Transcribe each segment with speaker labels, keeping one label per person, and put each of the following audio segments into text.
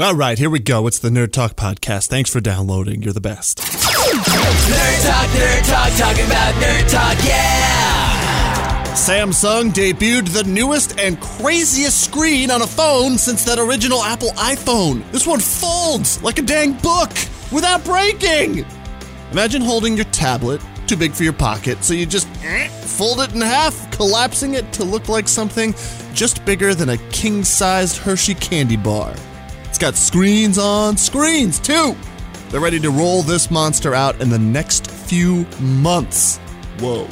Speaker 1: All right, here we go. It's the Nerd Talk podcast. Thanks for downloading. You're the best.
Speaker 2: Nerd Talk, Nerd Talk, talking about Nerd Talk, yeah!
Speaker 1: Samsung debuted the newest and craziest screen on a phone since that original Apple iPhone. This one folds like a dang book without breaking. Imagine holding your tablet, too big for your pocket, so you just eh, fold it in half, collapsing it to look like something just bigger than a king sized Hershey candy bar. It's got screens on screens, too. They're ready to roll this monster out in the next few months. Whoa.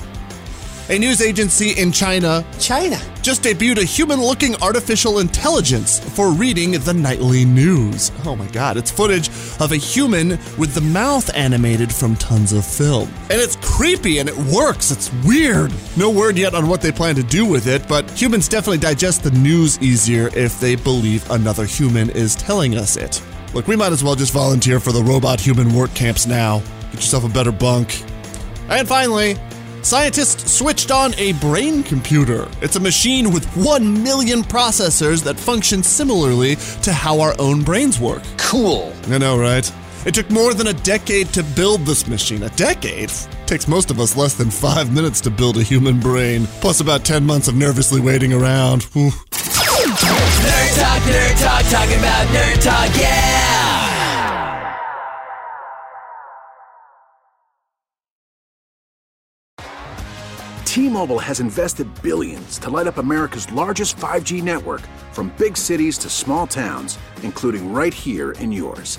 Speaker 1: A news agency in China
Speaker 2: China.
Speaker 1: just debuted a human looking artificial intelligence for reading the nightly news. Oh my god, it's footage of a human with the mouth animated from tons of film. And it's creepy and it works, it's weird. No word yet on what they plan to do with it, but humans definitely digest the news easier if they believe another human is telling us it. Look, we might as well just volunteer for the robot human work camps now. Get yourself a better bunk. And finally, scientists switched on a brain computer. It's a machine with 1 million processors that function similarly to how our own brains work.
Speaker 2: Cool.
Speaker 1: I know, right? It took more than a decade to build this machine. A decade? Takes most of us less than five minutes to build a human brain, plus about 10 months of nervously waiting around. Whew.
Speaker 2: Nerd Talk, Nerd Talk, talking about Nerd Talk, yeah!
Speaker 3: T-Mobile has invested billions to light up America's largest 5G network from big cities to small towns, including right here in yours.